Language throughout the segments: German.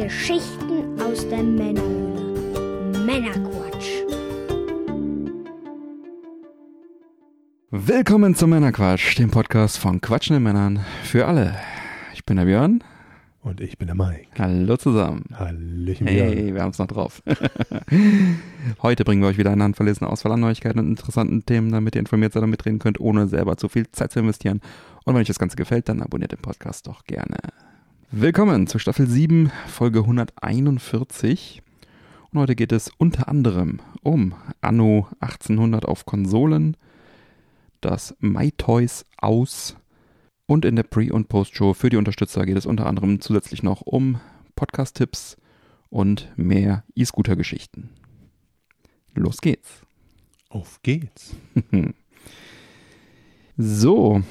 Geschichten aus der Männerhöhle. Männerquatsch. Willkommen zum Männerquatsch, dem Podcast von quatschenden Männern für alle. Ich bin der Björn. Und ich bin der Mike. Hallo zusammen. Hallöchen, Björn. Hey, wir haben es noch drauf. Heute bringen wir euch wieder eine handverlesene Auswahl an Neuigkeiten und interessanten Themen, damit ihr informiert seid und mitreden könnt, ohne selber zu viel Zeit zu investieren. Und wenn euch das Ganze gefällt, dann abonniert den Podcast doch gerne. Willkommen zu Staffel 7, Folge 141. Und heute geht es unter anderem um Anno 1800 auf Konsolen, das MyToys aus und in der Pre- und Post-Show für die Unterstützer geht es unter anderem zusätzlich noch um Podcast-Tipps und mehr E-Scooter-Geschichten. Los geht's. Auf geht's. So,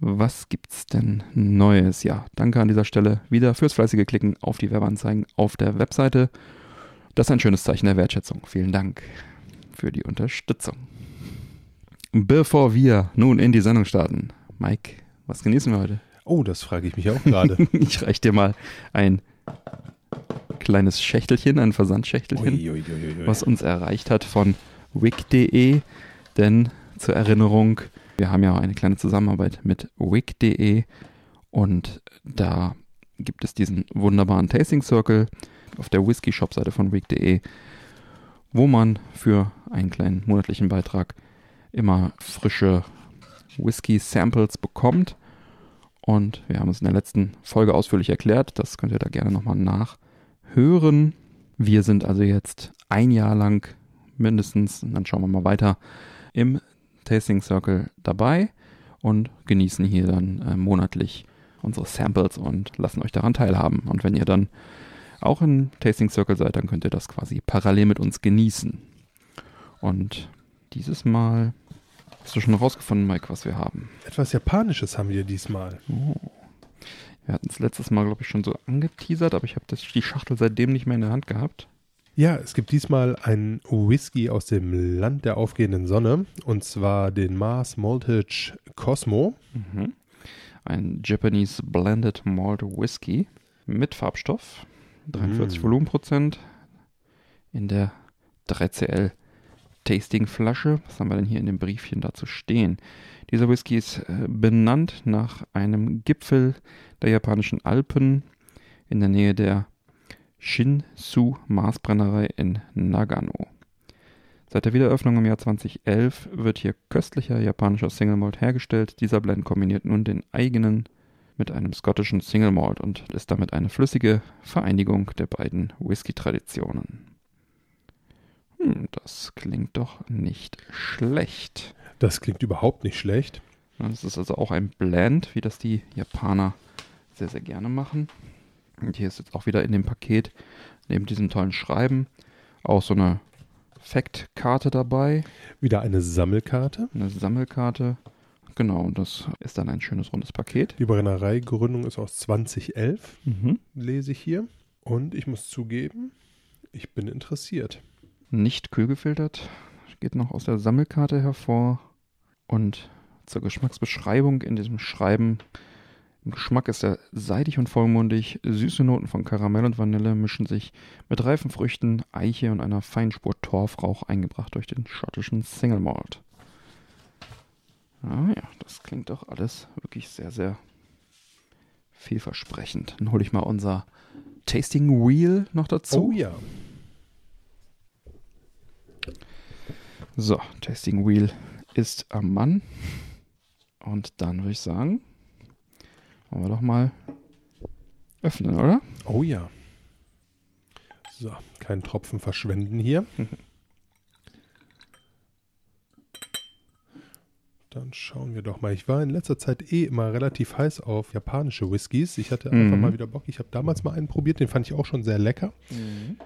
was gibt's denn Neues? Ja, danke an dieser Stelle wieder fürs fleißige Klicken auf die Werbeanzeigen auf der Webseite. Das ist ein schönes Zeichen der Wertschätzung. Vielen Dank für die Unterstützung. Bevor wir nun in die Sendung starten, Mike, was genießen wir heute? Oh, das frage ich mich auch gerade. Ich reich dir mal ein kleines Schächtelchen, ein Versandschächtelchen, Ui, ui, ui, was uns erreicht hat von wig.de. Denn zur Erinnerung, wir haben ja auch eine kleine Zusammenarbeit mit wig.de und da gibt es diesen wunderbaren Tasting Circle auf der Whisky Shop Seite von wig.de, wo man für einen kleinen monatlichen Beitrag immer frische Whisky Samples bekommt. Und wir haben es in der letzten Folge ausführlich erklärt. Das könnt ihr da gerne nochmal nachhören. Wir sind also jetzt ein Jahr lang mindestens, und dann schauen wir mal weiter, im Tasting Circle dabei und genießen hier dann äh, monatlich unsere Samples und lassen euch daran teilhaben. Und wenn ihr dann auch im Tasting Circle seid, dann könnt ihr das quasi parallel mit uns genießen. Und dieses Mal hast du schon rausgefunden, Mike, was wir haben. Etwas Japanisches haben wir diesmal. Oh. Wir hatten es letztes Mal, glaube ich, schon so angeteasert, aber ich habe die Schachtel seitdem nicht mehr in der Hand gehabt. Ja, es gibt diesmal einen Whisky aus dem Land der aufgehenden Sonne und zwar den Mars Maltage Cosmo. Mhm. Ein Japanese Blended Malt Whisky mit Farbstoff, 43 Mm. Volumenprozent in der 3CL Tasting Flasche. Was haben wir denn hier in dem Briefchen dazu stehen? Dieser Whisky ist äh, benannt nach einem Gipfel der japanischen Alpen in der Nähe der Shinsu Marsbrennerei in Nagano. Seit der Wiedereröffnung im Jahr 2011 wird hier köstlicher japanischer Single Malt hergestellt. Dieser Blend kombiniert nun den eigenen mit einem schottischen Single Malt und ist damit eine flüssige Vereinigung der beiden Whisky-Traditionen. Hm, das klingt doch nicht schlecht. Das klingt überhaupt nicht schlecht. Das ist also auch ein Blend, wie das die Japaner sehr, sehr gerne machen. Und hier ist jetzt auch wieder in dem Paket, neben diesem tollen Schreiben, auch so eine Factkarte dabei, Wieder eine Sammelkarte. eine Sammelkarte. Genau, und das ist dann ein schönes rundes Paket. Die Brennereigründung ist aus 2011, Mhm. lese ich hier. Und ich muss zugeben, ich bin interessiert. Nicht kühlgefiltert, geht noch aus der Sammelkarte hervor. Und zur Geschmacksbeschreibung in diesem Schreiben. Im Geschmack ist er seidig und vollmundig. Süße Noten von Karamell und Vanille mischen sich mit reifen Früchten, Eiche und einer Feinspur Torfrauch eingebracht durch den schottischen Single Malt. Ah ja, das klingt doch alles wirklich sehr, sehr vielversprechend. Dann hole ich mal unser Tasting Wheel noch dazu. Oh ja. So, Tasting Wheel ist am Mann. Und dann würde ich sagen, wollen wir doch mal öffnen, oder? Oh ja. So, keinen Tropfen verschwenden hier. Dann schauen wir doch mal. Ich war in letzter Zeit eh immer relativ heiß auf japanische Whiskys. Ich hatte einfach Mhm. mal wieder Bock. Ich habe damals mal einen probiert, den fand ich auch schon sehr lecker.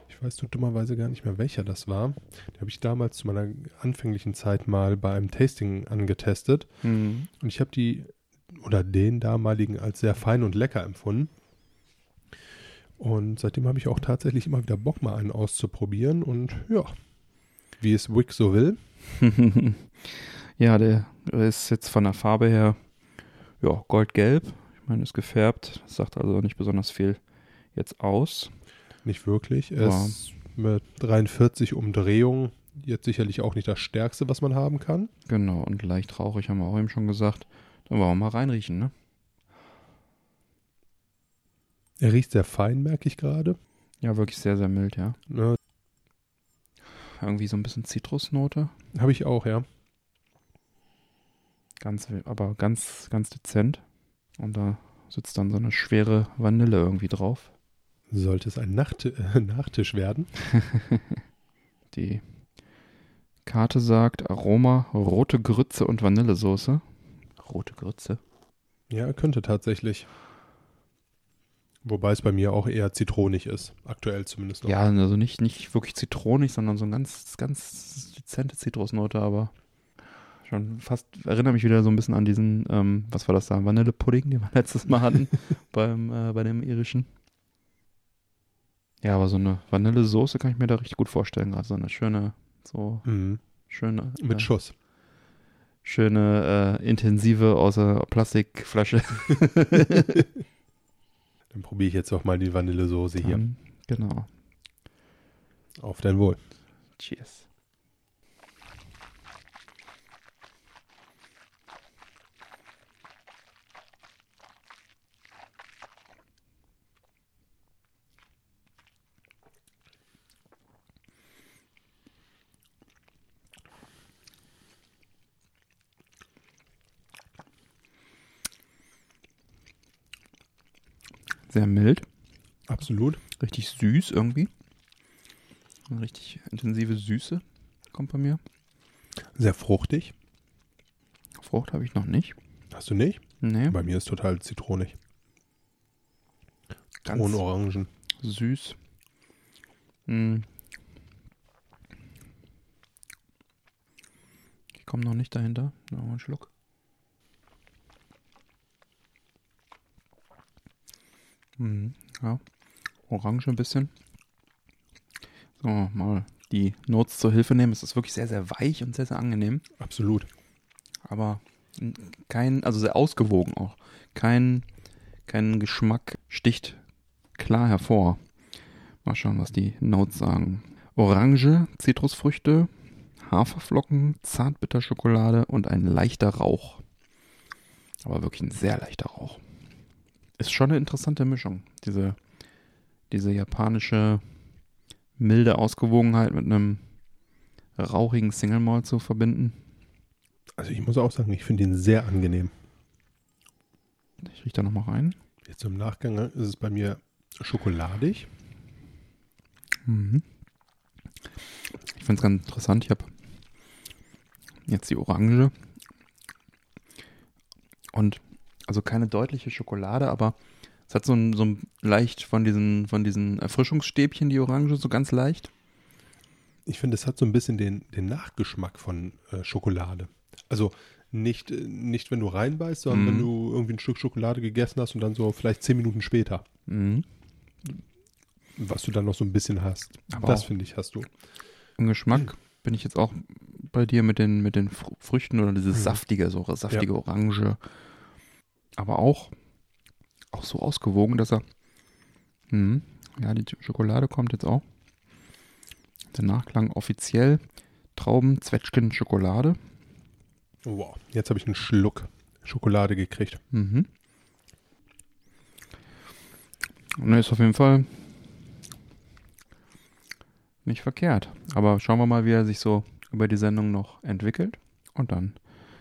Ich weiß nur dummerweise gar nicht mehr, welcher das war. Den habe ich damals zu meiner anfänglichen Zeit mal bei einem Tasting angetestet. Mhm. Und ich habe die oder den damaligen als sehr fein und lecker empfunden. Und seitdem habe ich auch tatsächlich immer wieder Bock, mal einen auszuprobieren. Und ja, wie es Wick so will. ja, der ist jetzt von der Farbe her ja, goldgelb. Ich meine, ist gefärbt. Das sagt also nicht besonders viel jetzt aus. Nicht wirklich. Es ist mit 43 Umdrehungen jetzt sicherlich auch nicht das Stärkste, was man haben kann. Genau, und leicht rauchig haben wir auch eben schon gesagt. Wollen wir mal reinriechen, ne? Er riecht sehr fein, merke ich gerade. Ja, wirklich sehr, sehr mild, ja. Ne, Irgendwie so ein bisschen Zitrusnote. Habe ich auch, ja. Ganz, aber ganz, ganz dezent. Und da sitzt dann so eine schwere Vanille irgendwie drauf. Sollte es ein Nacht äh, Nachtisch werden? Die Karte sagt Aroma, rote Grütze und Vanillesoße. Rote Grütze? Ja, könnte tatsächlich. Wobei es bei mir auch eher zitronig ist. Aktuell zumindest noch. Ja, also nicht, nicht wirklich zitronig, sondern so eine ganz, ganz dezente Zitrusnote, aber schon fast, erinnere mich wieder so ein bisschen an diesen, ähm, was war das da, Vanillepudding, den wir letztes Mal hatten beim, äh, bei dem irischen. Ja, aber so eine Vanillesoße kann ich mir da richtig gut vorstellen, gerade so eine schöne, so Mhm. schöne, Mit äh, Schuss. Schöne, äh, intensive aus der Plastikflasche. Dann probiere ich jetzt auch mal die Vanillesoße hier. Genau. Auf dein Wohl. Cheers. Sehr mild. Absolut. Richtig süß irgendwie. Eine richtig intensive Süße kommt bei mir. Sehr fruchtig. Frucht habe ich noch nicht. Hast du nicht? Nee, Bei mir ist total zitronig. ganz Ohne Orangen. süß. Hm. Ich komme noch nicht dahinter. Noch einen Schluck. Hm, ja. Orange ein bisschen. So, mal die Notes zur Hilfe nehmen. Es ist wirklich sehr, sehr weich und sehr, sehr angenehm. Absolut. aber kein, also sehr ausgewogen auch. Kein, kein Geschmack sticht klar hervor. Mal schauen, was die Notes sagen. Orange, Zitrusfrüchte, Haferflocken, Zartbitterschokolade und ein leichter Rauch. Aber wirklich ein sehr leichter Rauch. Ist schon eine interessante Mischung. Diese, diese japanische milde Ausgewogenheit mit einem rauchigen Single Malt zu verbinden. Also ich muss auch sagen, ich finde ihn sehr angenehm. Ich rieche da nochmal rein. Jetzt im Nachgang ist es bei mir schokoladig. Mhm. Ich finde es ganz interessant. Ich habe jetzt die Orange und also keine deutliche Schokolade, aber es hat so ein, so ein leicht von diesen, von diesen Erfrischungsstäbchen, die Orange, so ganz leicht. Ich finde, es hat so ein bisschen den, den Nachgeschmack von äh, Schokolade. Also nicht, äh, nicht, wenn du reinbeißt, sondern Mhm. wenn du irgendwie ein Stück Schokolade gegessen hast und dann so vielleicht zehn Minuten später, Mhm. was du dann noch so ein bisschen hast. Aber das finde ich, hast du. Im Geschmack bin ich jetzt auch bei dir mit den, mit den Fr- Früchten oder dieses Mhm. saftige, so saftige Orange. Aber auch, auch so ausgewogen, dass er. Mhm. Ja, die Schokolade kommt jetzt auch. Der Nachklang offiziell. Trauben, Zwetschgen, Schokolade. Wow, jetzt habe ich einen Schluck Schokolade gekriegt. Mhm. Und ist auf jeden Fall nicht verkehrt. Aber schauen wir mal, wie er sich so über die Sendung noch entwickelt. Und dann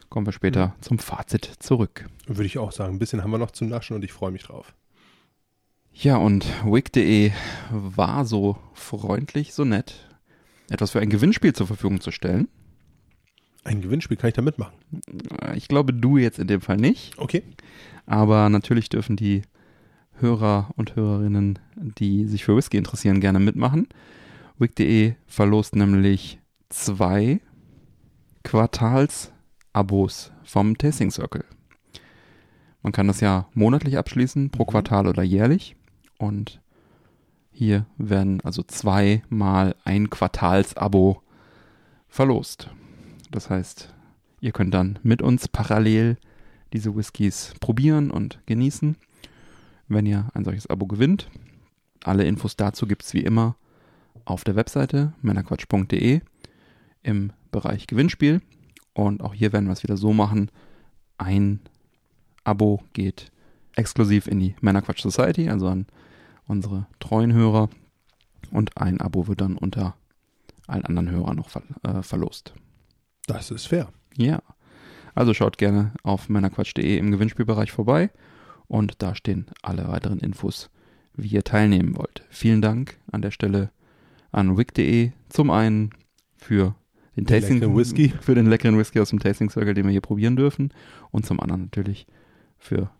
kommen wir später zum Fazit zurück. Würde ich auch sagen. Ein bisschen haben wir noch zu naschen und ich freue mich drauf. Ja, und wig.de war so freundlich, so nett, etwas für ein Gewinnspiel zur Verfügung zu stellen. Ein Gewinnspiel kann ich da mitmachen. Ich glaube, du jetzt in dem Fall nicht. Okay. Aber natürlich dürfen die Hörer und Hörerinnen, die sich für Whisky interessieren, gerne mitmachen. Wig.de verlost nämlich zwei Quartals-Abos vom Tasting Circle. Man kann das ja monatlich abschließen, pro Mhm. Quartal oder jährlich. Und hier werden also zweimal ein Quartals-Abo verlost. Das heißt, ihr könnt dann mit uns parallel diese Whiskys probieren und genießen. Wenn ihr ein solches Abo gewinnt, Alle Infos dazu gibt es wie immer auf der Webseite männerquatsch.de im Bereich Gewinnspiel. Und auch hier werden wir es wieder so machen. Ein Abo geht exklusiv in die Männerquatsch Society, also an unsere treuen Hörer. Und ein Abo wird dann unter allen anderen Hörern noch ver äh, verlost. Das ist fair. Ja. Also schaut gerne auf männerquatsch.de im Gewinnspielbereich vorbei und da stehen alle weiteren Infos, wie ihr teilnehmen wollt. Vielen Dank an der Stelle an wik.de zum einen für den Den Tasting Whisky. für den leckeren Whisky aus dem Tasting Circle, den wir hier probieren dürfen und zum anderen natürlich für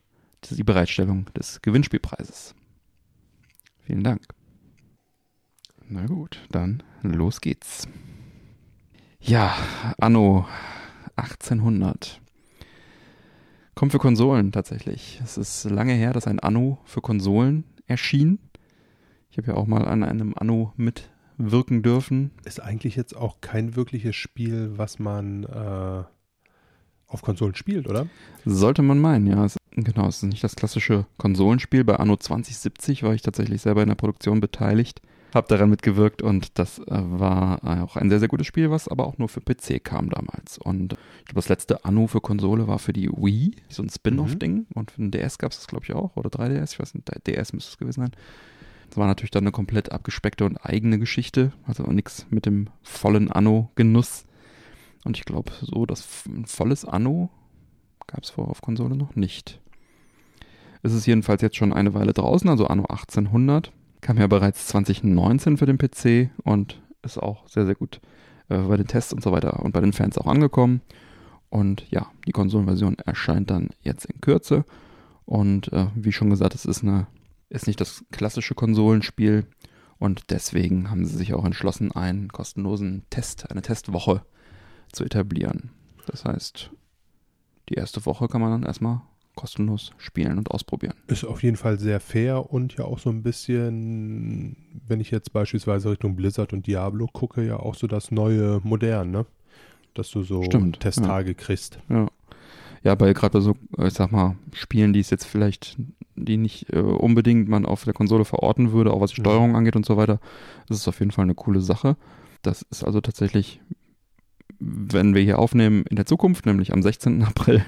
die Bereitstellung des Gewinnspielpreises. Vielen Dank. Na gut, dann los geht's. Ja, Anno 1800. Kommt für Konsolen tatsächlich. Es ist lange her, dass ein Anno für Konsolen erschien. Ich habe ja auch mal an einem Anno mitwirken dürfen. Ist eigentlich jetzt auch kein wirkliches Spiel, was man äh, auf Konsolen spielt, oder? Sollte man meinen, ja. Es, genau, es ist nicht das klassische Konsolenspiel. Bei Anno 2070 war ich tatsächlich selber in der Produktion beteiligt, habe daran mitgewirkt und das äh, war äh, auch ein sehr, sehr gutes Spiel, was aber auch nur für PC kam damals. Und ich glaube, das letzte Anno für Konsole war für die Wii, so ein Spin-off-Ding. Und für den DS gab es das, glaube ich, auch. Oder 3DS, ich weiß nicht, DS müsste es gewesen sein. Das war natürlich dann eine komplett abgespeckte und eigene Geschichte. Also nichts mit dem vollen Anno-Genuss. Und ich glaube, so das ein volles Anno gab es vorher auf Konsole noch nicht. Es ist jedenfalls jetzt schon eine Weile draußen, also Anno 1800. Kam ja bereits 2019 für den PC und ist auch sehr, sehr gut äh, bei den Tests und so weiter und bei den Fans auch angekommen. Und ja, die Konsolenversion erscheint dann jetzt in Kürze. Und äh, wie schon gesagt, es ist, eine, ist nicht das klassische Konsolenspiel. Und deswegen haben sie sich auch entschlossen, einen kostenlosen Test, eine Testwoche zu etablieren. Das heißt, die erste Woche kann man dann erstmal kostenlos spielen und ausprobieren. Ist auf jeden Fall sehr fair und ja auch so ein bisschen, wenn ich jetzt beispielsweise Richtung Blizzard und Diablo gucke, ja auch so das neue Modern, ne? Dass du so Stimmt, Testtage kriegst. Ja. Ja, bei gerade bei so, äh, ich sag mal, Spielen, die es jetzt vielleicht, die nicht äh, unbedingt man auf der Konsole verorten würde, auch was die Mhm. Steuerung angeht und so weiter, ist es auf jeden Fall eine coole Sache. Das ist also tatsächlich, wenn wir hier aufnehmen in der Zukunft, nämlich am 16. April,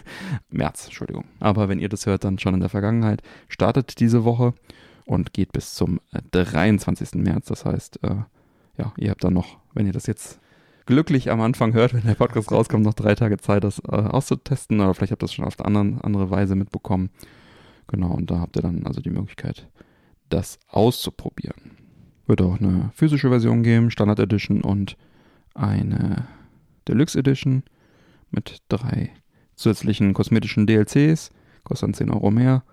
März, Entschuldigung. Aber wenn ihr das hört, dann schon in der Vergangenheit, startet diese Woche und geht bis zum äh, 23. März. Das heißt, äh, ja, ihr habt dann noch, wenn ihr das jetzt glücklich am Anfang hört, wenn der Podcast rauskommt, noch drei Tage Zeit, das äh, auszutesten. Oder vielleicht habt ihr das schon auf eine anderen, andere Weise mitbekommen. Genau, und da habt ihr dann also die Möglichkeit, das auszuprobieren. Wird auch eine physische Version geben, Standard Edition und eine Deluxe Edition mit drei zusätzlichen kosmetischen DLCs. Kostet dann 10 Euro mehr.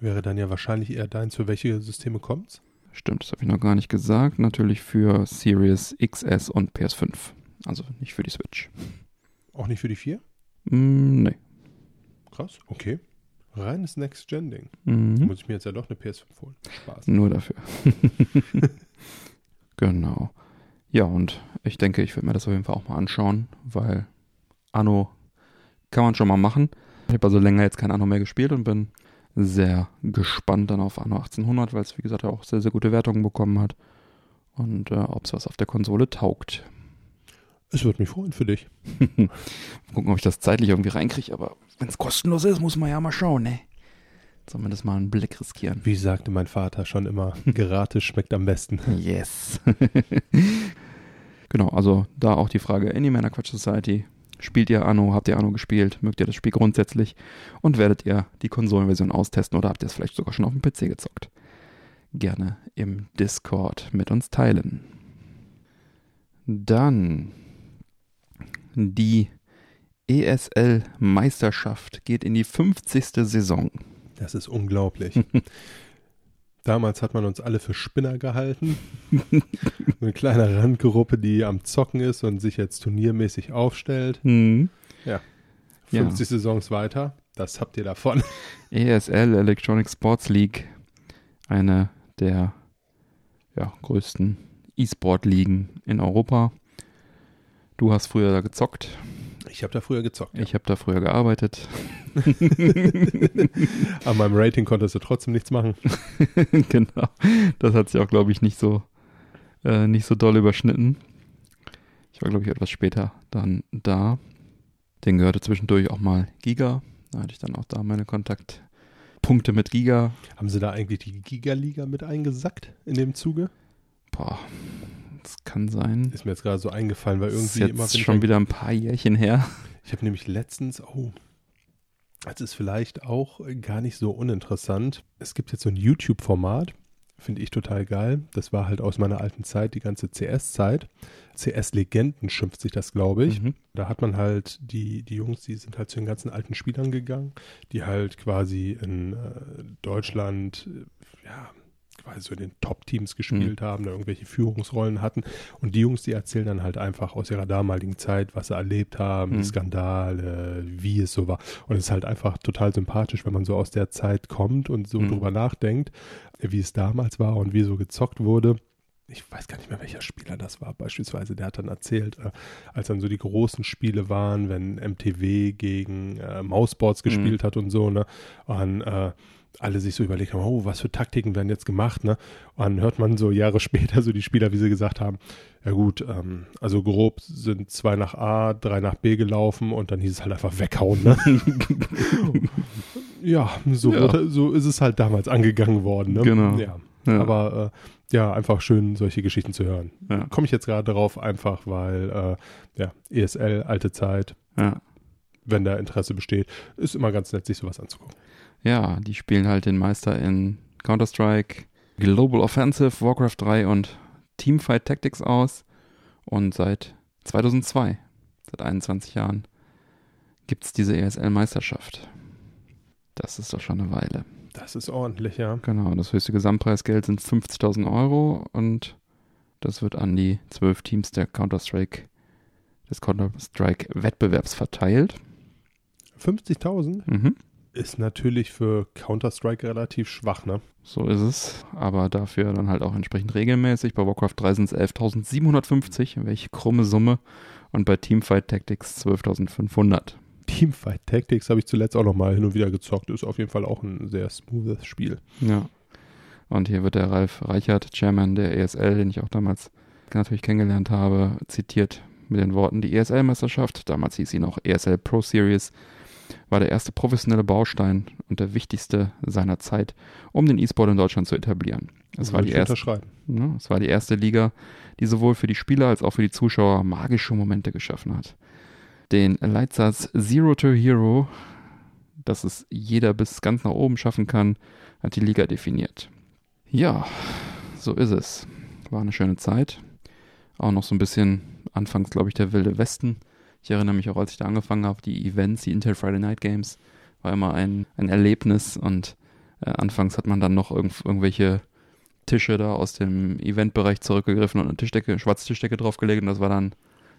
Wäre dann ja wahrscheinlich eher deins, für welche Systeme kommt's? Stimmt, das habe ich noch gar nicht gesagt. Natürlich für Series XS und PS5. Also nicht für die Switch. Auch nicht für die vier? Mm, nee. Krass, okay. Reines Next-Gen-Ding. Mhm. Muss ich mir jetzt ja doch eine PS5 holen. Spaß. Nur dafür. genau. Ja, und ich denke, ich werde mir das auf jeden Fall auch mal anschauen, weil Anno kann man schon mal machen. Ich habe also länger jetzt kein Anno mehr gespielt und bin sehr gespannt dann auf Anno 1800, weil es, wie gesagt, ja auch sehr, sehr gute Wertungen bekommen hat. Und äh, ob es was auf der Konsole taugt. Es würde mich freuen für dich. Mal gucken, ob ich das zeitlich irgendwie reinkriege, aber wenn es kostenlos ist, muss man ja mal schauen, ne? Zumindest mal einen Blick riskieren. Wie sagte mein Vater schon immer, gratis schmeckt am besten. Yes. genau, also da auch die Frage in die Männerquatsch Society. Spielt ihr Anno? Habt ihr Anno gespielt? Mögt ihr das Spiel grundsätzlich? Und werdet ihr die Konsolenversion austesten oder habt ihr es vielleicht sogar schon auf dem PC gezockt? Gerne im Discord mit uns teilen. Dann die ESL-Meisterschaft geht in die 50. Saison. Das ist unglaublich. Damals hat man uns alle für Spinner gehalten. Eine kleine Randgruppe, die am Zocken ist und sich jetzt turniermäßig aufstellt. Hm. 50 Saisons weiter. Das habt ihr davon. ESL Electronic Sports League, eine der ja, größten E-Sport-Ligen in Europa. Du hast früher da gezockt. Ich habe da früher gezockt. Ich habe da früher gearbeitet. An meinem Rating konntest du trotzdem nichts machen. genau. Das hat sich auch, glaube ich, nicht so, äh, nicht so doll überschnitten. Ich war, glaube ich, etwas später dann da. Den gehörte zwischendurch auch mal Giga. Da hatte ich dann auch da meine Kontaktpunkte mit Giga. Haben sie da eigentlich die Giga-Liga mit eingesackt in dem Zuge? Boah, das kann sein. Ist mir jetzt gerade so eingefallen, weil Das ist irgendwie jetzt schon wieder ein paar Jährchen her. Ich habe nämlich letztens, oh, das ist vielleicht auch gar nicht so uninteressant. Es gibt jetzt so ein YouTube-Format, finde ich total geil. Das war halt aus meiner alten Zeit, die ganze CS-Zeit. CS-Legenden schimpft sich das, glaube ich. Mhm. Da hat man halt die, die Jungs, die sind halt zu den ganzen alten Spielern gegangen, die halt quasi in äh, Deutschland, äh, ja, quasi so in den Top-Teams gespielt haben, da irgendwelche Führungsrollen hatten. Und die Jungs, die erzählen dann halt einfach aus ihrer damaligen Zeit, was sie erlebt haben, Mhm. die Skandale, wie es so war. Und es ist halt einfach total sympathisch, wenn man so aus der Zeit kommt und so Mhm. drüber nachdenkt, wie es damals war und wie so gezockt wurde ich weiß gar nicht mehr, welcher Spieler das war, beispielsweise, der hat dann erzählt, äh, als dann so die großen Spiele waren, wenn MTW gegen äh, Mouseboards gespielt hat und so, ne, und äh, alle sich so überlegt haben, oh, was für Taktiken werden jetzt gemacht, ne, und dann hört man so Jahre später so die Spieler, wie sie gesagt haben, ja gut, ähm, also grob sind zwei nach A, drei nach B gelaufen und dann hieß es halt einfach weghauen, ne. ja, so, Ja. Wurde, so ist es halt damals angegangen worden, ne. Genau. Ja. Ja. Aber äh, ja, einfach schön, solche Geschichten zu hören. Ja. Komme ich jetzt gerade drauf, einfach weil, äh, ja, ESL, alte Zeit, Ja. wenn da Interesse besteht, ist immer ganz nett, sich sowas anzugucken. Ja, die spielen halt den Meister in Counter-Strike, Global Offensive, Warcraft 3 und Teamfight Tactics aus. Und seit 2002, seit 21 Jahren, gibt es diese ESL-Meisterschaft. Das ist doch schon eine Weile. Das ist ordentlich, ja. Genau, das höchste Gesamtpreisgeld sind 50.000 Euro und das wird an die zwölf Teams der Counter-Strike, des Counter-Strike-Wettbewerbs verteilt. 50.000 Mhm. Ist natürlich für Counter-Strike relativ schwach, ne? So ist es, aber dafür dann halt auch entsprechend regelmäßig. Bei Warcraft 3 sind es 11.750, welche krumme Summe. Und bei Teamfight Tactics 12.500. Teamfight Tactics habe ich zuletzt auch noch mal hin und wieder gezockt. Ist auf jeden Fall auch ein sehr smoothes Spiel. Ja. Und hier wird der Ralf Reichert, Chairman der ESL, den ich auch damals natürlich kennengelernt habe, zitiert mit den Worten, die ESL-Meisterschaft, damals hieß sie noch ESL Pro Series, war der erste professionelle Baustein und der wichtigste seiner Zeit, um den E-Sport in Deutschland zu etablieren. Es war, Würde die erste, ja, es war die erste Liga, die sowohl für die Spieler als auch für die Zuschauer magische Momente geschaffen hat. Den Leitsatz Zero to Hero, dass es jeder bis ganz nach oben schaffen kann, hat die Liga definiert. Ja, so ist es. War eine schöne Zeit. Auch noch so ein bisschen anfangs, glaube ich, der wilde Westen. Ich erinnere mich auch, als ich da angefangen habe, die Events, die Intel Friday Night Games, war immer ein, ein Erlebnis und äh, anfangs hat man dann noch irgend, irgendwelche Tische da aus dem Eventbereich zurückgegriffen und eine Tischdecke, eine schwarze Tischdecke draufgelegt und das war dann,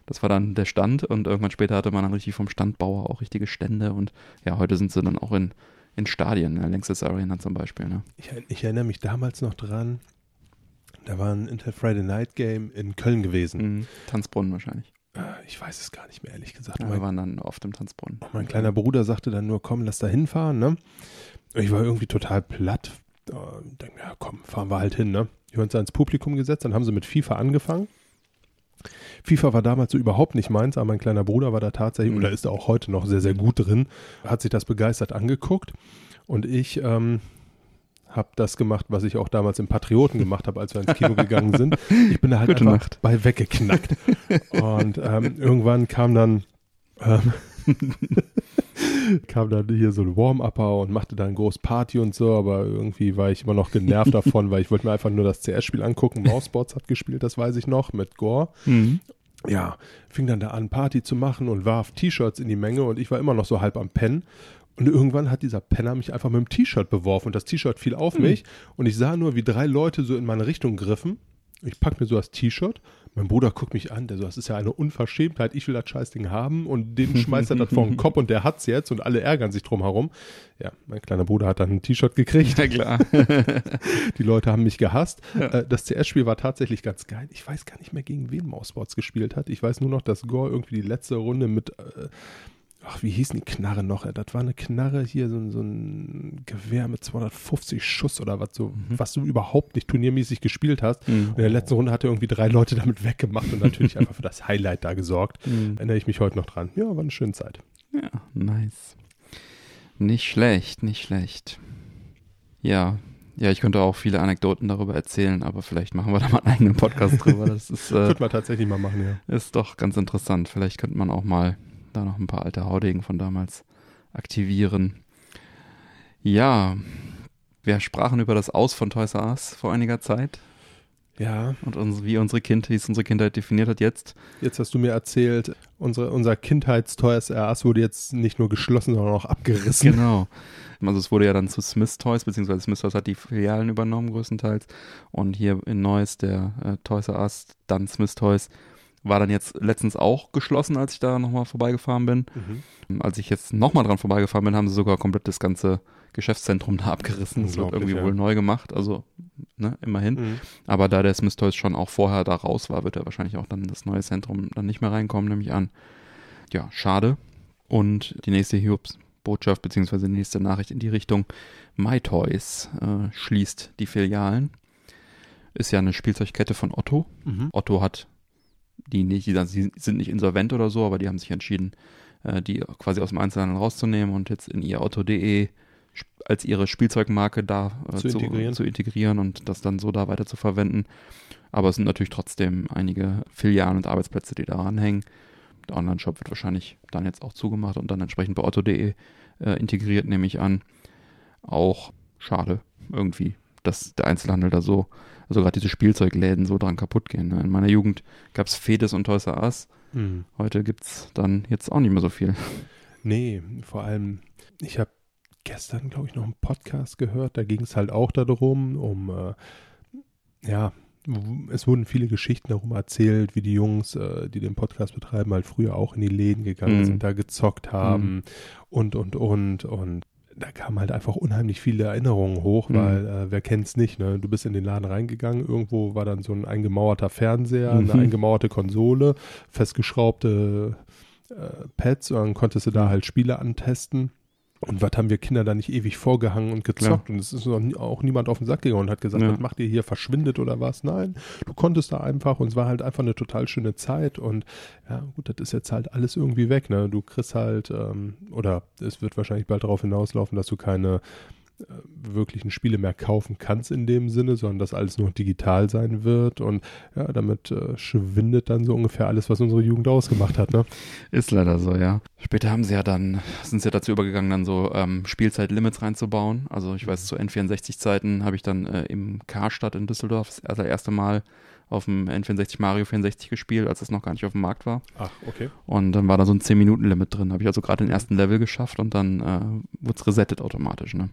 das war dann der Stand und irgendwann später hatte man dann richtig vom Standbauer auch richtige Stände und ja, heute sind sie dann auch in, in Stadien, in der Längstes Arena zum Beispiel. Ne? Ich, ich erinnere mich damals noch dran, da war ein Intel Friday Night Game in Köln gewesen. Mhm. Tanzbrunnen wahrscheinlich. Äh, Ich weiß es gar nicht mehr, ehrlich gesagt. Ja, mein, wir waren dann oft im Tanzbrunnen. mein kleiner Bruder sagte dann nur, komm, lass da hinfahren, ne? Ich war irgendwie total platt. Äh, Denk mir, ja, komm, fahren wir halt hin, ne? Wir haben uns da ins Publikum gesetzt, dann haben sie mit FIFA angefangen. FIFA war damals so überhaupt nicht meins, aber mein kleiner Bruder war da tatsächlich, Mhm. oder ist auch heute noch sehr, sehr gut drin, hat sich das begeistert angeguckt. Und ich ähm, habe das gemacht, was ich auch damals im Patrioten gemacht habe, als wir ins Kino gegangen sind. Ich bin da halt Gute einfach Nacht. bei weggeknackt. Und ähm, irgendwann kam dann ähm, kam dann hier so ein Warm-Upper und machte dann groß Party und so, aber irgendwie war ich immer noch genervt davon, weil ich wollte mir einfach nur das CS-Spiel angucken. Mousebots hat gespielt, das weiß ich noch, mit Gore. Mhm. Ja, fing dann da an, Party zu machen und warf T-Shirts in die Menge und ich war immer noch so halb am Pennen. Und irgendwann hat dieser Penner mich einfach mit dem T-Shirt beworfen und das T-Shirt fiel auf Hm. mich und ich sah nur, wie drei Leute so in meine Richtung griffen Ich packe mir so das T-Shirt. Mein Bruder guckt mich an, der so, das ist ja eine Unverschämtheit, ich will das Scheißding haben und dem schmeißt er das vor den Kopf und der hat's jetzt und alle ärgern sich drum herum. Ja, mein kleiner Bruder hat dann ein T-Shirt gekriegt. Ja, klar. Die Leute haben mich gehasst. Ja. Äh, Das CS-Spiel war tatsächlich ganz geil. Ich weiß gar nicht mehr, gegen wen Mousesports gespielt hat. Ich weiß nur noch, dass Gore irgendwie die letzte Runde mit, äh, ach, wie hieß denn die Knarre noch? Das war eine Knarre hier, so, ein- so ein Gewehr mit 250 Schuss oder was so, was du überhaupt nicht turniermäßig gespielt hast. Mhm. Und in der letzten Runde hat er irgendwie drei Leute damit weggemacht und natürlich einfach für das Highlight da gesorgt. Mhm. Erinnere ich mich heute noch dran. Ja, war eine schöne Zeit. Ja, nice. Nicht schlecht, nicht schlecht. Ja, ja, ich könnte auch viele Anekdoten darüber erzählen, aber vielleicht machen wir da mal einen eigenen Podcast drüber. Das ist, äh, Könnte man tatsächlich mal machen, ja. ist doch ganz interessant. Vielleicht könnte man auch mal da noch ein paar alte Haudegen von damals aktivieren. Ja, wir sprachen über das Aus von Toys R Us vor einiger Zeit Ja, und uns, wie unsere Kind, wie es unsere Kindheit definiert hat jetzt. Jetzt hast du mir erzählt, unsere, unser Kindheitsteuers RAs wurde jetzt nicht nur geschlossen, sondern auch abgerissen. Genau. Also es wurde ja dann zu Smith Toys, beziehungsweise Smith Toys hat die Filialen übernommen größtenteils. Und hier in Neuss, der äh, Toys R Us, dann Smith Toys, war dann jetzt letztens auch geschlossen, als ich da nochmal vorbeigefahren bin. Mhm. Als ich jetzt nochmal dran vorbeigefahren bin, haben sie sogar komplett das ganze Geschäftszentrum da abgerissen. Das wird irgendwie ja. wohl neu gemacht, also ne, immerhin. Mhm. Aber da der Smith Toys schon auch vorher da raus war, wird er wahrscheinlich auch dann das neue Zentrum dann nicht mehr reinkommen, nehme ich an. Ja, schade. Und die nächste Hiobs-Botschaft beziehungsweise die nächste Nachricht in die Richtung MyToys äh, schließt die Filialen. Ist ja eine Spielzeugkette von Otto. Mhm. Otto hat die nicht, die sind nicht insolvent oder so, aber die haben sich entschieden, äh, die quasi aus dem Einzelhandel rauszunehmen und jetzt in ihr Otto.de sp- als ihre Spielzeugmarke da äh, Zu integrieren. zu integrieren und das dann so da weiter zu verwenden. Aber es sind natürlich trotzdem einige Filialen und Arbeitsplätze, die daran hängen. Der Online-Shop wird wahrscheinlich dann jetzt auch zugemacht und dann entsprechend bei Otto.de äh, integriert, nehme ich an. Auch schade irgendwie, dass der Einzelhandel da so, also gerade diese Spielzeugläden so dran kaputt gehen. ne? In meiner Jugend gab es Fedes und Toys R Us. Mhm. Heute gibt es dann jetzt auch nicht mehr so viel. Nee, vor allem, ich habe gestern, glaube ich, noch einen Podcast gehört, da ging es halt auch darum, um, äh, ja, es wurden viele Geschichten darum erzählt, wie die Jungs, äh, die den Podcast betreiben, halt früher auch in die Läden gegangen Mhm. sind, da gezockt haben und, und, und, und da kamen halt einfach unheimlich viele Erinnerungen hoch, Mhm. weil äh, wer kennt's nicht, ne? Du bist in den Laden reingegangen, irgendwo war dann so ein eingemauerter Fernseher, Mhm. eine eingemauerte Konsole, festgeschraubte äh, Pads und dann konntest du da halt Spiele antesten. Und was haben wir Kinder da nicht ewig vorgehangen und gezockt? Und es ist auch, nie- auch niemand auf den Sack gegangen und hat gesagt, Ja. was macht ihr hier, verschwindet oder was? Nein, du konntest da einfach und es war halt einfach eine total schöne Zeit. Und ja, gut, das ist jetzt halt alles irgendwie weg. Ne? Du kriegst halt, ähm, oder es wird wahrscheinlich bald darauf hinauslaufen, dass du keine wirklichen Spiele mehr kaufen kannst in dem Sinne, sondern dass alles nur digital sein wird. Und ja, damit äh, schwindet dann so ungefähr alles, was unsere Jugend ausgemacht hat. Ne? Ist leider so, ja. Später haben sie ja dann, sind sie ja dazu übergegangen, dann so ähm, Spielzeitlimits reinzubauen. Also ich weiß, zu N64-Zeiten habe ich dann äh, im Karstadt in Düsseldorf das erste Mal auf dem N64 Mario 64 gespielt, als es noch gar nicht auf dem Markt war. Ach, okay. Und dann war da so ein 10-Minuten-Limit drin. Habe ich also gerade den ersten Level geschafft und dann äh, wurde es resettet automatisch. Ne?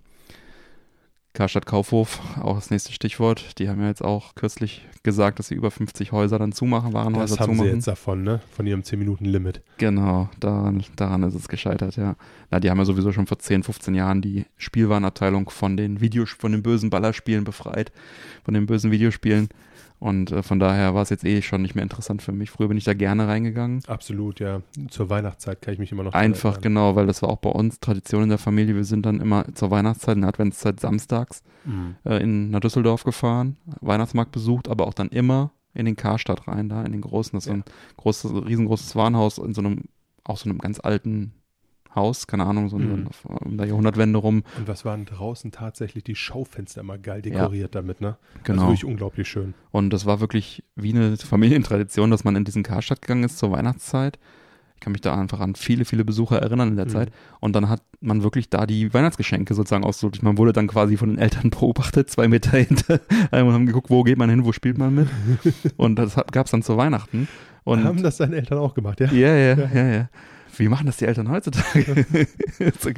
Karstadt Kaufhof, auch das nächste Stichwort. Die haben ja jetzt auch kürzlich gesagt, dass sie über 50 Häuser dann zumachen, Warenhäuser Das haben sie zumachen. jetzt davon, ne? Von ihrem 10-Minuten-Limit. Genau, daran, daran ist es gescheitert, ja. Na, die haben ja sowieso schon vor 10, 15 Jahren die Spielwarenabteilung von den Videos, von den bösen Ballerspielen befreit, von den bösen Videospielen. Und äh, von daher war es jetzt eh schon nicht mehr interessant für mich. Früher bin ich da gerne reingegangen. Absolut, ja. Zur Weihnachtszeit kann ich mich immer noch Einfach, genau, weil das war auch bei uns Tradition in der Familie. Wir sind dann immer zur Weihnachtszeit, in der Adventszeit samstags Mhm. äh, in nach Düsseldorf gefahren, Weihnachtsmarkt besucht, aber auch dann immer in den Karstadt rein, da in den großen, das ist so ein großes, riesengroßes Warenhaus in so einem, auch so einem ganz alten Haus, keine Ahnung, so Mhm. um der Jahrhundertwende rum. Und was waren draußen tatsächlich die Schaufenster immer geil dekoriert damit, ne? Also Genau. wirklich unglaublich schön. Und das war wirklich wie eine Familientradition, dass man in diesen Karstadt gegangen ist zur Weihnachtszeit. Ich kann mich da einfach an viele, viele Besucher erinnern in der Mhm. Zeit. Und dann hat man wirklich da die Weihnachtsgeschenke sozusagen ausgesucht. Man wurde dann quasi von den Eltern beobachtet, zwei Meter hinter. Und haben geguckt, wo geht man hin, wo spielt man mit. Und das gab es dann zu Weihnachten. Und Haben das deine Eltern auch gemacht, ja? ja, ja, ja, ja. Wie machen das die Eltern heutzutage? So.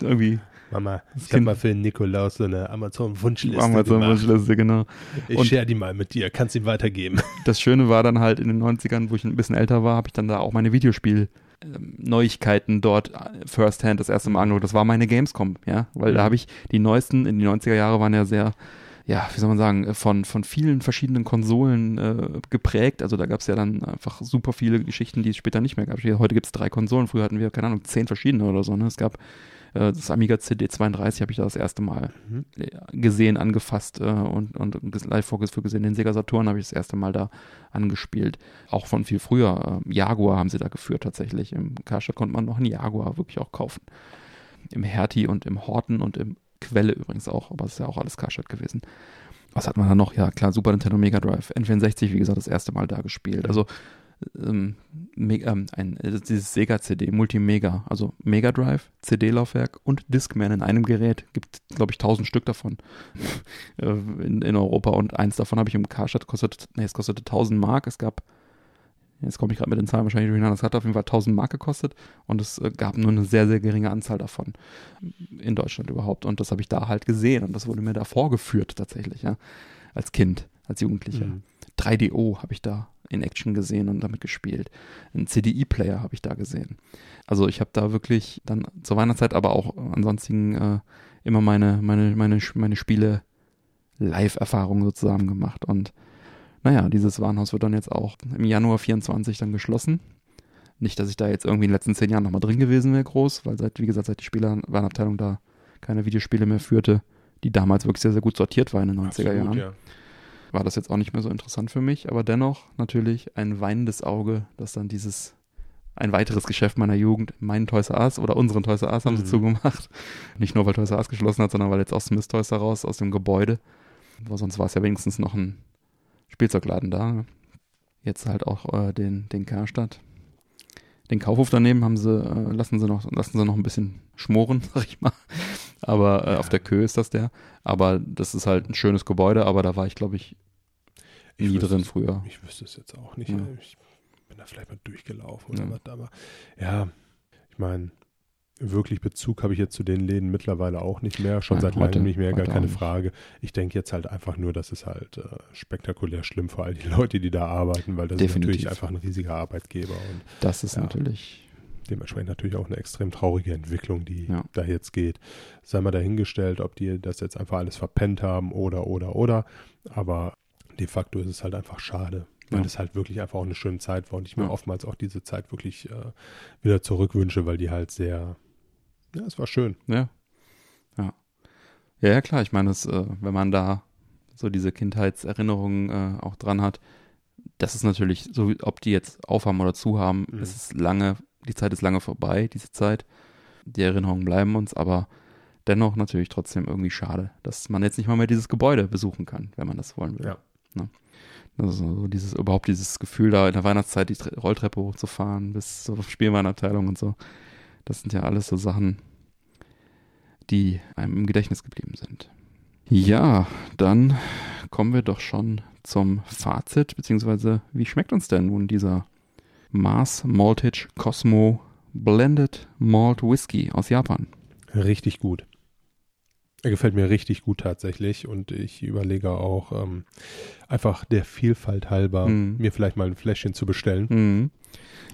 Irgendwie Mama, ich habe mal für den Nikolaus so eine Amazon-Wunschliste Amazon gemacht. Wunschliste, genau. Ich Und- share die mal mit dir, kannst ihn weitergeben. Das Schöne war dann halt in den 90ern, wo ich ein bisschen älter war, habe ich dann da auch meine Videospiel-Neuigkeiten dort äh, firsthand das erste Mal angeguckt. Das war meine Gamescom, ja, weil da Mhm. habe ich die neuesten, in die 90er Jahre waren ja sehr, ja, wie soll man sagen, äh, von, von vielen verschiedenen Konsolen äh, geprägt. Also da gab es ja dann einfach super viele Geschichten, die es später nicht mehr gab. Heute gibt es drei Konsolen, früher hatten wir, keine Ahnung, zehn verschiedene oder so. Ne? Es gab äh, das Amiga CD32, habe ich da das erste Mal Mhm. gesehen, angefasst äh, und, und live vorgeführt gesehen. Den Sega Saturn habe ich das erste Mal da angespielt. Auch von viel früher. Ähm, Jaguar haben sie da geführt tatsächlich. Im Karstadt konnte man noch einen Jaguar wirklich auch kaufen. Im Hertie und im Horten und im Quelle übrigens auch, aber es ist ja auch alles Karstadt gewesen. Was hat man da noch? Ja, klar, Super Nintendo Mega Drive. N64, wie gesagt, das erste Mal da gespielt. Also ähm, ähm, ein, äh, dieses Sega CD, Multimega, also Mega Drive, CD-Laufwerk und Discman in einem Gerät. Gibt, glaube ich, 1000 Stück davon äh, in, in Europa und eins davon habe ich im Karstadt kostet, nee, es kostete 1000 Mark. Es gab, jetzt komme ich gerade mit den Zahlen wahrscheinlich durcheinander, es hat auf jeden Fall 1000 Mark gekostet und es äh, gab nur eine sehr, sehr geringe Anzahl davon in Deutschland überhaupt und das habe ich da halt gesehen und das wurde mir da vorgeführt tatsächlich, ja, als Kind, als Jugendlicher. Mhm. 3DO habe ich da in Action gesehen und damit gespielt. Ein CDI-Player habe ich da gesehen. Also ich habe da wirklich dann zur Weihnachtszeit, aber auch ansonsten äh, immer meine, meine, meine, meine Spiele Live-Erfahrungen sozusagen gemacht. Und naja, dieses Warenhaus wird dann jetzt auch im Januar 24 dann geschlossen. Nicht, dass ich da jetzt irgendwie in den letzten zehn Jahren nochmal drin gewesen wäre, groß, weil seit, wie gesagt, seit die Spielerwarenabteilung da keine Videospiele mehr führte, die damals wirklich sehr, sehr gut sortiert war in den 90er Absolut, Jahren ja. war das jetzt auch nicht mehr so interessant für mich, aber dennoch natürlich ein weinendes Auge, dass dann dieses ein weiteres Geschäft meiner Jugend, meinen Toys R Us oder unseren Toys R Us haben sie Mhm. zugemacht. Nicht nur, weil Toys R Us geschlossen hat, sondern weil jetzt aus Smith Toys heraus, aus dem Gebäude, aber sonst war es ja wenigstens noch ein Spielzeugladen da. Jetzt halt auch äh, den, den Karstadt. Den Kaufhof daneben haben sie, äh, lassen sie noch, lassen sie noch ein bisschen schmoren, sag ich mal. Aber äh, auf der Köhe ist das der. Aber das ist halt ein schönes Gebäude, aber da war ich, glaube ich, Ich nie wüsste drin es- früher. Ich wüsste es jetzt auch nicht. Ja. Ich bin da vielleicht mal durchgelaufen oder Ja. was, aber ja, ich meine, wirklich Bezug habe ich jetzt zu den Läden mittlerweile auch nicht mehr, schon Nein, seit heute- langem nicht mehr, gar keine. Frage. Ich denke jetzt halt einfach nur, dass es halt äh, spektakulär schlimm für all die Leute, die da arbeiten, weil das Definitiv. ist natürlich einfach ein riesiger Arbeitgeber und Das ist Ja. natürlich, dementsprechend natürlich auch eine extrem traurige Entwicklung, die Ja. da jetzt geht. Sei mal dahingestellt, ob die das jetzt einfach alles verpennt haben oder, oder, oder. Aber de facto ist es halt einfach schade, weil Ja. es halt wirklich einfach auch eine schöne Zeit war und ich mir Ja. oftmals auch diese Zeit wirklich äh, wieder zurückwünsche, weil die halt sehr, ja, es war schön. ja. Ja, ja, ja klar, ich meine, es, äh, wenn man da so diese Kindheitserinnerungen äh, auch dran hat, das ist natürlich, so ob die jetzt aufhaben oder zu haben, Mhm. es ist lange, die Zeit ist lange vorbei, diese Zeit. Die Erinnerungen bleiben uns, aber dennoch natürlich trotzdem irgendwie schade, dass man jetzt nicht mal mehr dieses Gebäude besuchen kann, wenn man das wollen will. Ja. Ne? Also so dieses, überhaupt dieses Gefühl da in der Weihnachtszeit die Tre Rolltreppe hochzufahren bis zur Spielwarenabteilung und so. Das sind ja alles so Sachen, die einem im Gedächtnis geblieben sind. Ja, dann kommen wir doch schon zum Fazit, beziehungsweise wie schmeckt uns denn nun dieser Mars Maltage Cosmo Blended Malt Whisky aus Japan? Richtig gut. Er gefällt mir richtig gut tatsächlich und ich überlege auch ähm, einfach der Vielfalt halber, Mhm. mir vielleicht mal ein Fläschchen zu bestellen. Mhm.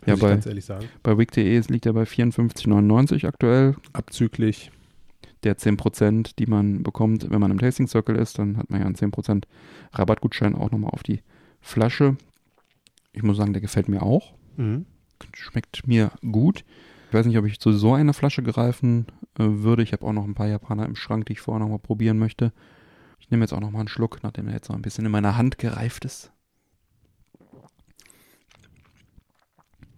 Ja, bei, ganz ehrlich sagen. bei Wig.de liegt er bei 54,99 aktuell. Abzüglich Der 10%, die man bekommt, wenn man im Tasting Circle ist, dann hat man ja einen 10% Rabattgutschein auch nochmal auf die Flasche. Ich muss sagen, der gefällt mir auch. Mhm. schmeckt mir gut. Weiß nicht, ob ich zu so einer Flasche greifen äh, würde. Ich habe auch noch ein paar Japaner im Schrank, die ich vorher noch mal probieren möchte. Ich nehme jetzt auch noch mal einen Schluck, nachdem er jetzt noch ein bisschen in meiner Hand gereift ist.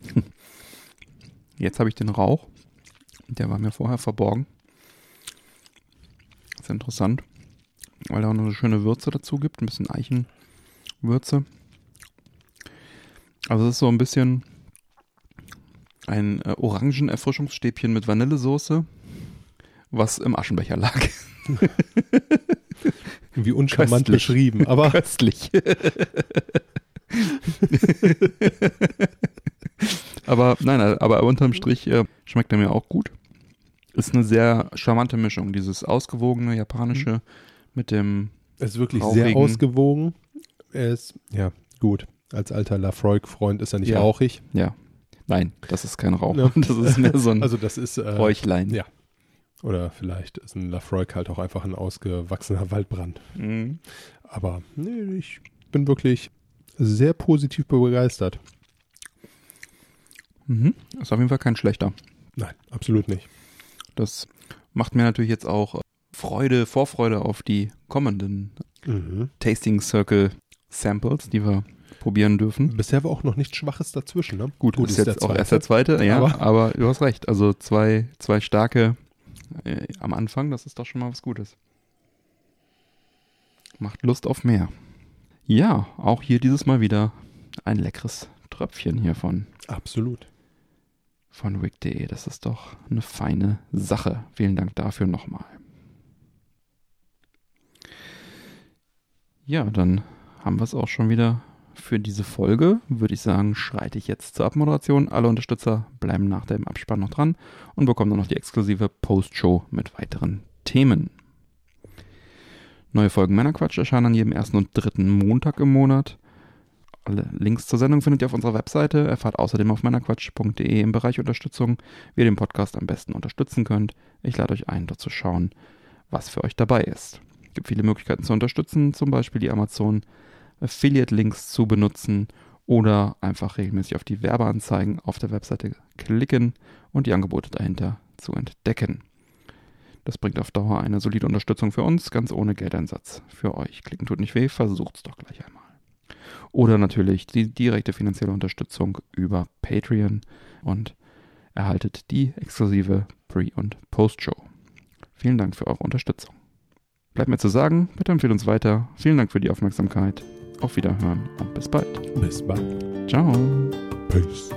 Jetzt habe ich den Rauch. Der war mir vorher verborgen. ist interessant, weil er auch noch eine schöne Würze dazu gibt. Ein bisschen Eichenwürze. Also es ist so ein bisschen ein äh, Orangenerfrischungsstäbchen mit Vanillesoße, was im Aschenbecher lag. Wie uncharmant Köstlich. beschrieben, aber Köstlich. aber nein, aber unterm Strich äh, schmeckt er mir auch gut. Ist eine sehr charmante Mischung. Dieses ausgewogene japanische mit dem. Es ist wirklich Rauchigen. sehr ausgewogen. Er ist, ja, gut. Als alter Lafroig-Freund ist er nicht Ja. rauchig. Ja. Nein, das ist kein Rauch. Ja. Das ist mehr so ein Also das ist, äh, Räuchlein. ja. oder vielleicht ist ein Lafroig halt auch einfach ein ausgewachsener Waldbrand. Mhm. Aber nee, ich bin wirklich sehr positiv begeistert. Mhm. Ist auf jeden Fall kein schlechter. Nein, absolut nicht. Das macht mir natürlich jetzt auch Freude, Vorfreude auf die kommenden Mhm. Tasting Circle Samples, die wir probieren dürfen. Bisher war auch noch nichts Schwaches dazwischen, ne? Gut, ist jetzt der auch erst der zweite, ja, Aber- aber, du hast recht. Also zwei, zwei starke äh, am Anfang, das ist doch schon mal was Gutes. Macht Lust auf mehr. Ja, auch hier dieses Mal wieder ein leckeres Tröpfchen hier von, Absolut. von Wick.de. Das ist doch eine feine Sache. Vielen Dank dafür nochmal. Ja, dann haben wir es auch schon wieder für diese Folge. Würde ich sagen, schreite ich jetzt zur Abmoderation. Alle Unterstützer bleiben nach dem Abspann noch dran und bekommen dann noch die exklusive Postshow mit weiteren Themen. Neue Folgen Männerquatsch erscheinen an jedem ersten und dritten Montag im Monat. Alle Links zur Sendung findet ihr auf unserer Webseite. Erfahrt außerdem auf männerquatsch.de im Bereich Unterstützung, wie ihr den Podcast am besten unterstützen könnt. Ich lade euch ein, dort zu schauen, was für euch dabei ist. Es gibt viele Möglichkeiten zu unterstützen, zum Beispiel die Amazon Affiliate-Links zu benutzen oder einfach regelmäßig auf die Werbeanzeigen auf der Webseite klicken und die Angebote dahinter zu entdecken. Das bringt auf Dauer eine solide Unterstützung für uns, ganz ohne Geldeinsatz für euch. Klicken tut nicht weh, versucht's doch gleich einmal. Oder natürlich die direkte finanzielle Unterstützung über Patreon und erhaltet die exklusive Pre- und Post-Show. Vielen Dank für eure Unterstützung. Bleibt mir zu sagen, bitte empfehlt uns weiter. Vielen Dank für die Aufmerksamkeit. Auf Wiederhören und bis bald. Bis bald. Ciao. Peace.